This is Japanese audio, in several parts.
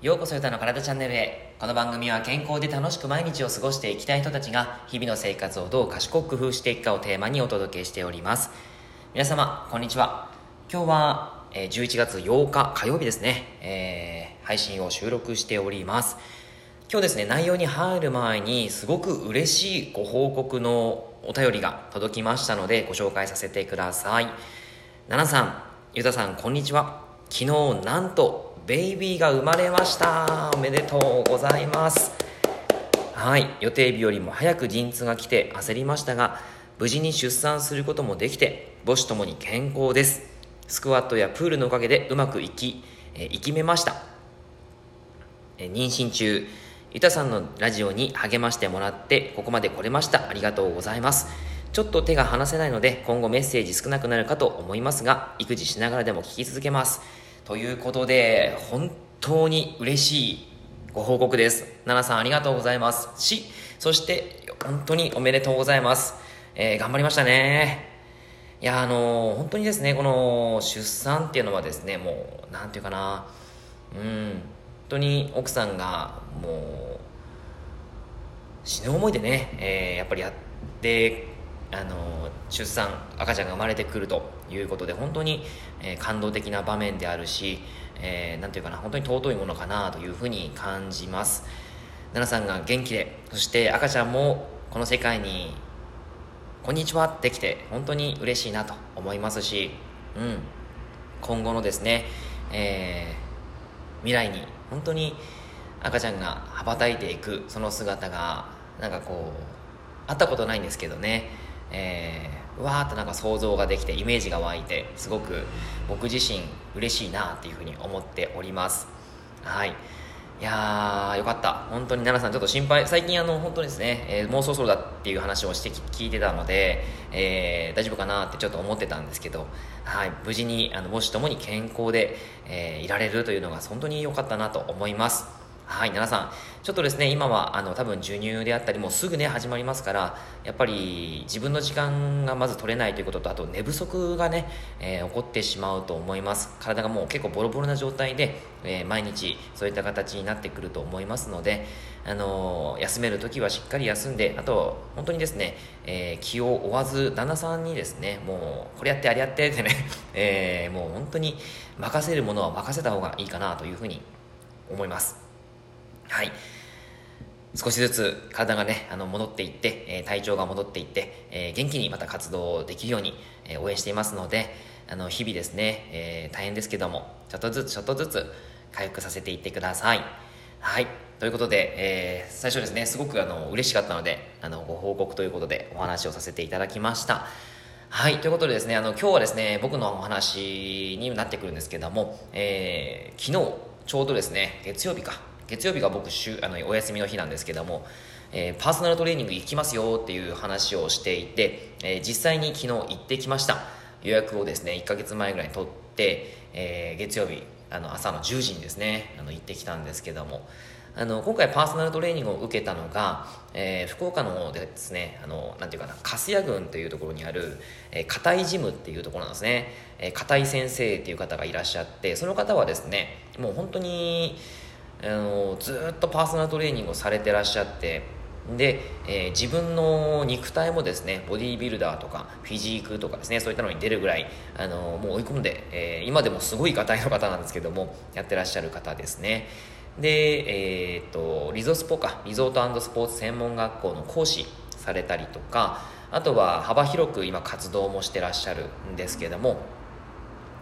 ようこそゆたの体チャンネルへ。この番組は健康で楽しく毎日を過ごしていきたい人たちが日々の生活をどう賢く工夫していくかをテーマにお届けしております。皆様こんにちは。今日はえー11月8日火曜日ですね、えー配信を収録しております。今日ですね内容に入る前にすごく嬉しいご報告のお便りが届きましたのでご紹介させてください。奈々さんゆたさんこんにちは。昨日なんとベイビーが生まれました。おめでとうございます。はい。予定日よりも早く陣痛が来て焦りましたが無事に出産することもできて母子ともに健康です。スクワットやプールのおかげでうまくいき、えー生きめました。え妊娠中ゆたさんのラジオに励ましてもらってここまで来れました。ありがとうございます。ちょっと手が離せないので今後メッセージ少なくなるかと思いますが育児しながらでも聞き続けます。ということで本当に嬉しいご報告です。奈々さんありがとうございます。しそして本当におめでとうございます、えー頑張りましたね。いやあのー本当にですねこの出産っていうのはですねもうなんていうかな。うん本当に奥さんがもう死ぬ思いでね、えーやっぱりやってあの出産赤ちゃんが生まれてくるということで本当に、えー感動的な場面であるし、えーていうかな本当に尊いものかなというふうに感じます。奈々さんが元気でそして赤ちゃんもこの世界にこんにちはってきて本当に嬉しいなと思いますし、うん、今後のですね、えー未来に本当に赤ちゃんが羽ばたいていくその姿がなんかこう会ったことないんですけどね、えー、うわーっとなんか想像ができてイメージが湧いてすごく僕自身嬉しいなっていうふうに思っております。はい。いやーよかった。本当に奈々さんちょっと心配最近あの本当にですね、えーもうそろそろだっていう話をして聞いてたので、えー大丈夫かなってちょっと思ってたんですけど、はい、無事にあの母子ともに健康で、えーいられるというのが本当に良かったなと思います。はい、奈々さん、ちょっとですね、今はあの多分授乳であったり、もうすぐね、始まりますから、やっぱり自分の時間がまず取れないということと、あと寝不足がね、えー起こってしまうと思います。体がもう結構ボロボロな状態で、えー毎日そういった形になってくると思いますので、あのー休める時はしっかり休んで、あと、本当にですね、え気を負わず、旦那さんにですね、もう、これやって、あれやってってね、えもう本当に任せるものは任せた方がいいかなというふうに思います。はい。少しずつ体がね、あの戻っていって、え体調が戻っていって、え元気にまた活動できるように、え応援していますので、あの日々ですね、え大変ですけども、ちょっとずつちょっとずつ回復させていってください。はい。ということで、えー最初ですね、すごくあの嬉しかったので、あのご報告ということでお話をさせていただきました。はい、ということでですね、あの今日はですね、僕のお話になってくるんですけども、えー昨日、ちょうどですね、月曜日か、月曜日が僕週あのお休みの日なんですけども、えーパーソナルトレーニング行きますよっていう話をしていて、えー実際に昨日行ってきました。予約をですね1ヶ月前ぐらいに取って、えー月曜日あの朝の10時にですねあの行ってきたんですけどもあの今回パーソナルトレーニングを受けたのが、えー福岡のでですねあのなんていうかな粕谷郡というところにある、えー、片井ジムっていうところなんですね、えー片井先生っていう方がいらっしゃってその方はですねもう本当にあのずっとパーソナルトレーニングをされてらっしゃってで、えー自分の肉体もですねボディービルダーとかフィジークとかですねそういったのに出るぐらいあのもう追い込んで、えー今でもすごい硬いの方なんですけどもやってらっしゃる方ですね。で、えーっとリゾスポかリゾートスポーツ専門学校の講師されたりとかあとは幅広く今活動もしてらっしゃるんですけども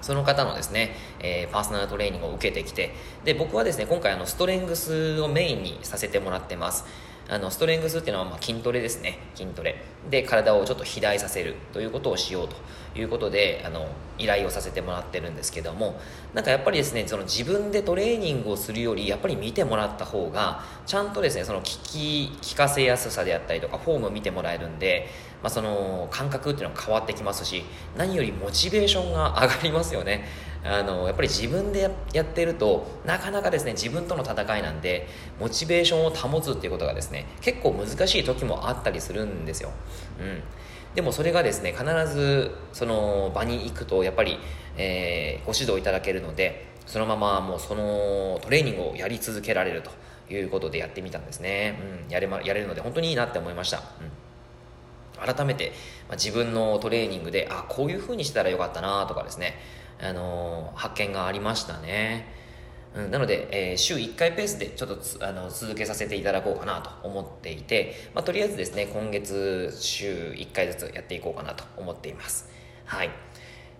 その方のですね、えーパーソナルトレーニングを受けてきて、で、僕はですね、今回あの、ストレングスをメインにさせてもらってます。あの、ストレングスっていうのは、ま、筋トレですね。筋トレ。で、体をちょっと肥大させるということをしようということで、あの、依頼をさせてもらってるんですけども、なんかやっぱりですね、その自分でトレーニングをするより、やっぱり見てもらった方が、ちゃんとですね、その聞き、聞かせやすさであったりとか、フォームを見てもらえるんで、まあ、その感覚っていうのは変わってきますし何よりモチベーションが上がりますよねあのやっぱり自分でやってるとなかなかですね自分との戦いなんでモチベーションを保つっていうことがですね結構難しい時もあったりするんですよ、うん、でもそれがですね必ずその場に行くとやっぱり、えーご指導いただけるのでそのままもうそのトレーニングをやり続けられるということでやってみたんですね、うん、やれまやれるので本当にいいなって思いました、うん、改めて、まあ、自分のトレーニングであこういう風にしたらよかったなとかですね、あの、発見がありましたね。うん、なので、えー、週1回ペースでちょっとあの続けさせていただこうかなと思っていて、まあ、とりあえずですね今月週1回ずつやっていこうかなと思っています。はい。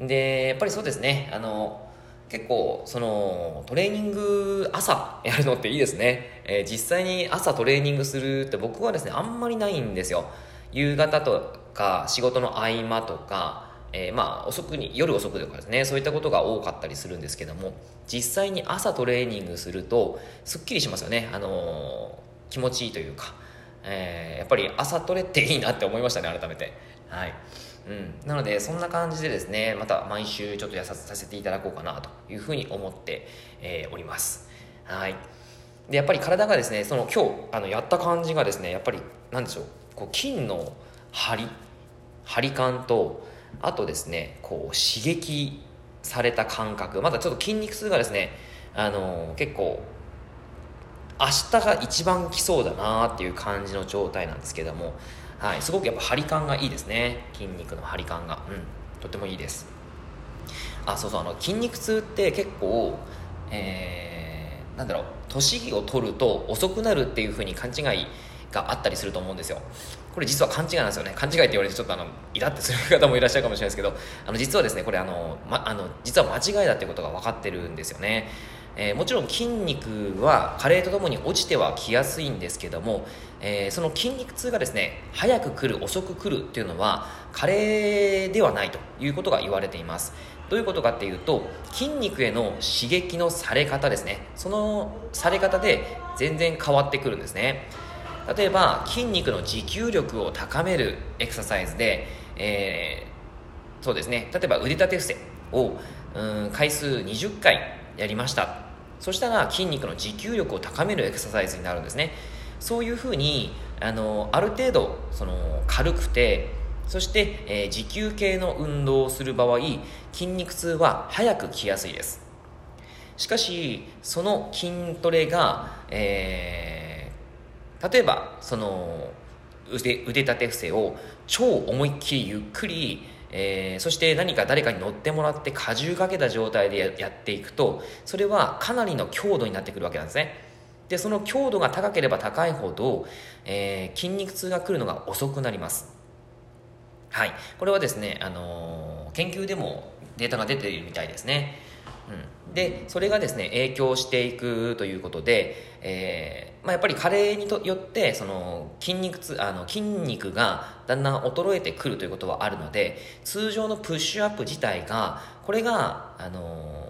でやっぱりそうですねあの結構そのトレーニング朝 やるのっていいですね、えー、実際に朝トレーニングするって僕はですねあんまりないんですよ。夕方とか仕事の合間とかえー、まあ遅くに夜遅くとかですねそういったことが多かったりするんですけども実際に朝トレーニングするとすっきりしますよね、あのー、気持ちいいというか、えー、やっぱり朝トレっていいなって思いましたね改めて。はい。うん、なのでそんな感じでですねまた毎週ちょっとやさせていただこうかなというふうに思って、えおります。はい。でやっぱり体がですねその今日あのやった感じがですねやっぱりなんでしょうこう筋の張り張り感とあとですねこう刺激された感覚。まだちょっと筋肉痛がですねあの結構明日が一番来そうだなっていう感じの状態なんですけども、はい、すごくやっぱ張り感がいいですね。筋肉の張り感が。うんとてもいいです。あそうそうあの筋肉痛って結構えー、なんだろう年を取ると遅くなるっていうふうに勘違いがあったりすると思うんですよ。これ実は勘違いなんですよね。勘違いって言われてちょっとあのイラってする方もいらっしゃるかもしれないですけどあの実はですねこれあの、ま、あの実は間違いだってことが分かってるんですよね。えー、もちろん筋肉は加齢とともに落ちてはきやすいんですけども、えー、その筋肉痛がですね早く来る遅く来るっていうのは加齢ではないということが言われています。どういうことかっていうと筋肉への刺激のされ方ですね。そのされ方で全然変わってくるんですね。例えば筋肉の持久力を高めるエクササイズで、えー、そうですね。例えば腕立て伏せをうん回数20回やりました。そしたら筋肉の持久力を高めるエクササイズになるんですね。そういうふうにあのある程度その軽くてそして、えー、持久系の運動をする場合筋肉痛は早く来やすいです。しかしその筋トレが、えー例えばその腕腕立て伏せを超思いっきりゆっくり、えー、そして何か誰かに乗ってもらって荷重かけた状態でやっていくとそれはかなりの強度になってくるわけなんですね。でその強度が高ければ高いほど、えー、筋肉痛が来るのが遅くなります。はい。これはですね、あのー、研究でもデータが出ているみたいですね。うん、でそれがですね影響していくということで、えーまあ、やっぱり加齢によってその筋肉つあの筋肉がだんだん衰えてくるということはあるので通常のプッシュアップ自体がこれがあの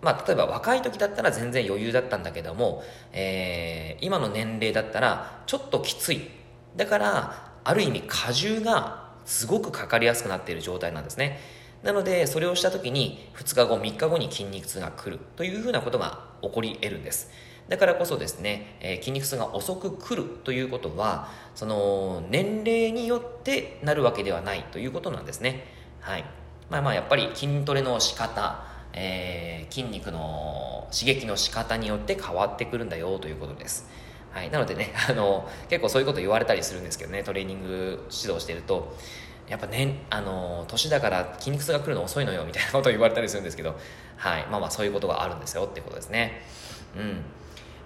まあ、例えば若い時だったら全然余裕だったんだけども、えー、今の年齢だったらちょっときつい。だからある意味荷重がすごくかかりやすくなっている状態なんですね。なのでそれをした時に2日後3日後に筋肉痛が来るというふうなことが起こり得るんです。だからこそですね、えー、筋肉痛が遅く来るということはその年齢によってなるわけではないということなんですね。はい。まあまあやっぱり筋トレの仕方えー、筋肉の刺激の仕方によって変わってくるんだよということです。はい、なのでねあの結構そういうこと言われたりするんですけどねトレーニング指導してると。やっぱね、あの年だから筋肉痛が来るの遅いのよみたいなことを言われたりするんですけど、はい、まあまあそういうことがあるんですよってことですね。うん。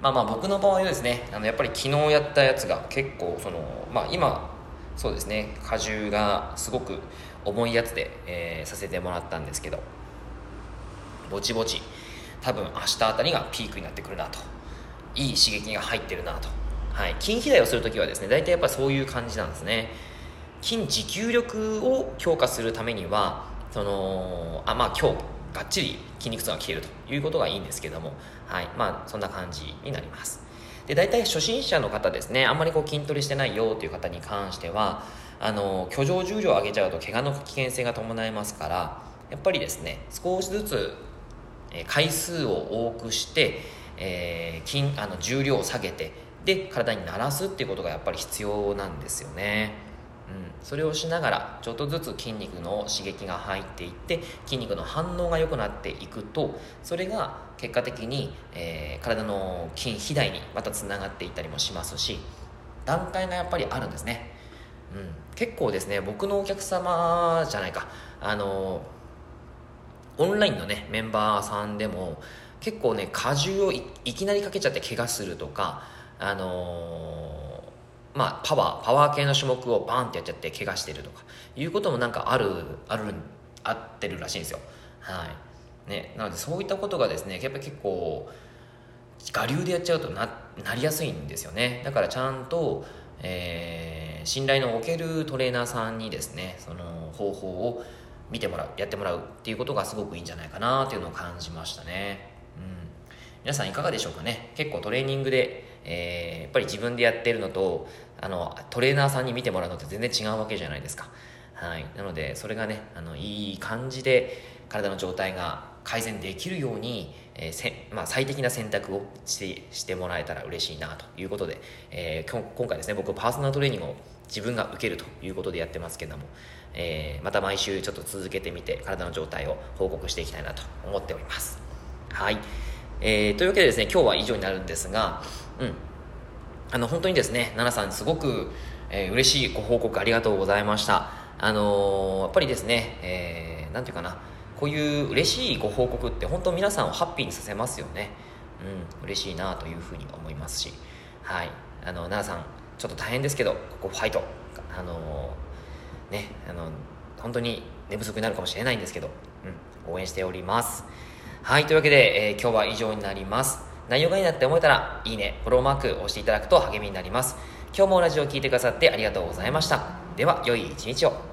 まあまあ僕の場合はですね、あのやっぱり昨日やったやつが結構その、まあ今、そうですね、荷重がすごく重いやつで、えー、させてもらったんですけど、ぼちぼち、多分明日あたりがピークになってくるなと。いい刺激が入ってるなと。はい。筋肥大をするときはですね、大体やっぱそういう感じなんですね。筋持久力を強化するためにはそのあまあ今日がっちり筋肉痛が消えるということがいいんですけどもはいまあそんな感じになります。で大体初心者の方ですねあんまりこう筋トレしてないよという方に関してはあの居上重量を上げちゃうと怪我の危険性が伴いますからやっぱりですね少しずつ、回数を多くして、えー、筋あの重量を下げてで体に慣らすっていうことがやっぱり必要なんですよね。それをしながらちょっとずつ筋肉の刺激が入っていって筋肉の反応が良くなっていくとそれが結果的に、えー、体の筋肥大にまたつながっていったりもしますし段階がやっぱりあるんですね、うん、結構ですね僕のお客様じゃないか。あのオンラインのねメンバーさんでも結構ね荷重をいきなりかけちゃって怪我するとかあの、まあパワーパワー系の種目をバーンってやっちゃって怪我してるとかいうこともなんかあるあるあってるらしいんですよ。はい。ねなのでそういったことがですねやっぱり結構我流でやっちゃうとななりやすいんですよね。だからちゃんと、えー、信頼のおけるトレーナーさんにですねその方法を見てもらうやってもらうっていうことがすごくいいんじゃないかなっていうのを感じましたね。うん。皆さんいかがでしょうかね。結構トレーニングで、えー、やっぱり自分でやってるのとあのトレーナーさんに見てもらうのって全然違うわけじゃないですか。はい。なのでそれがねあのいい感じで体の状態が改善できるように、えーせまあ、最適な選択をしてしてもらえたら嬉しいなということで、えー、今回ですね僕パーソナルトレーニングを自分が受けるということでやってますけども、えー、また毎週ちょっと続けてみて体の状態を報告していきたいなと思っております。はい。えー、というわけでですね、今日は以上になるんですが、うん。あの、本当にですね、奈々さんすごく、えー、嬉しいご報告ありがとうございました。あのー、やっぱりですね、えー、なんていうかな、こういう嬉しいご報告って本当皆さんをハッピーにさせますよね。うん、嬉しいなというふうに思いますし、はい。あの、奈々さん、ちょっと大変ですけど、ここファイト。あのー、ね、あの、本当に寝不足になるかもしれないんですけど、うん、応援しております。はい、というわけで、えー、今日は以上になります。内容がいいなって思えたら、いいね、フォローマーク押していただくと励みになります。今日もラジオを聴いてくださってありがとうございました。では、良い一日を。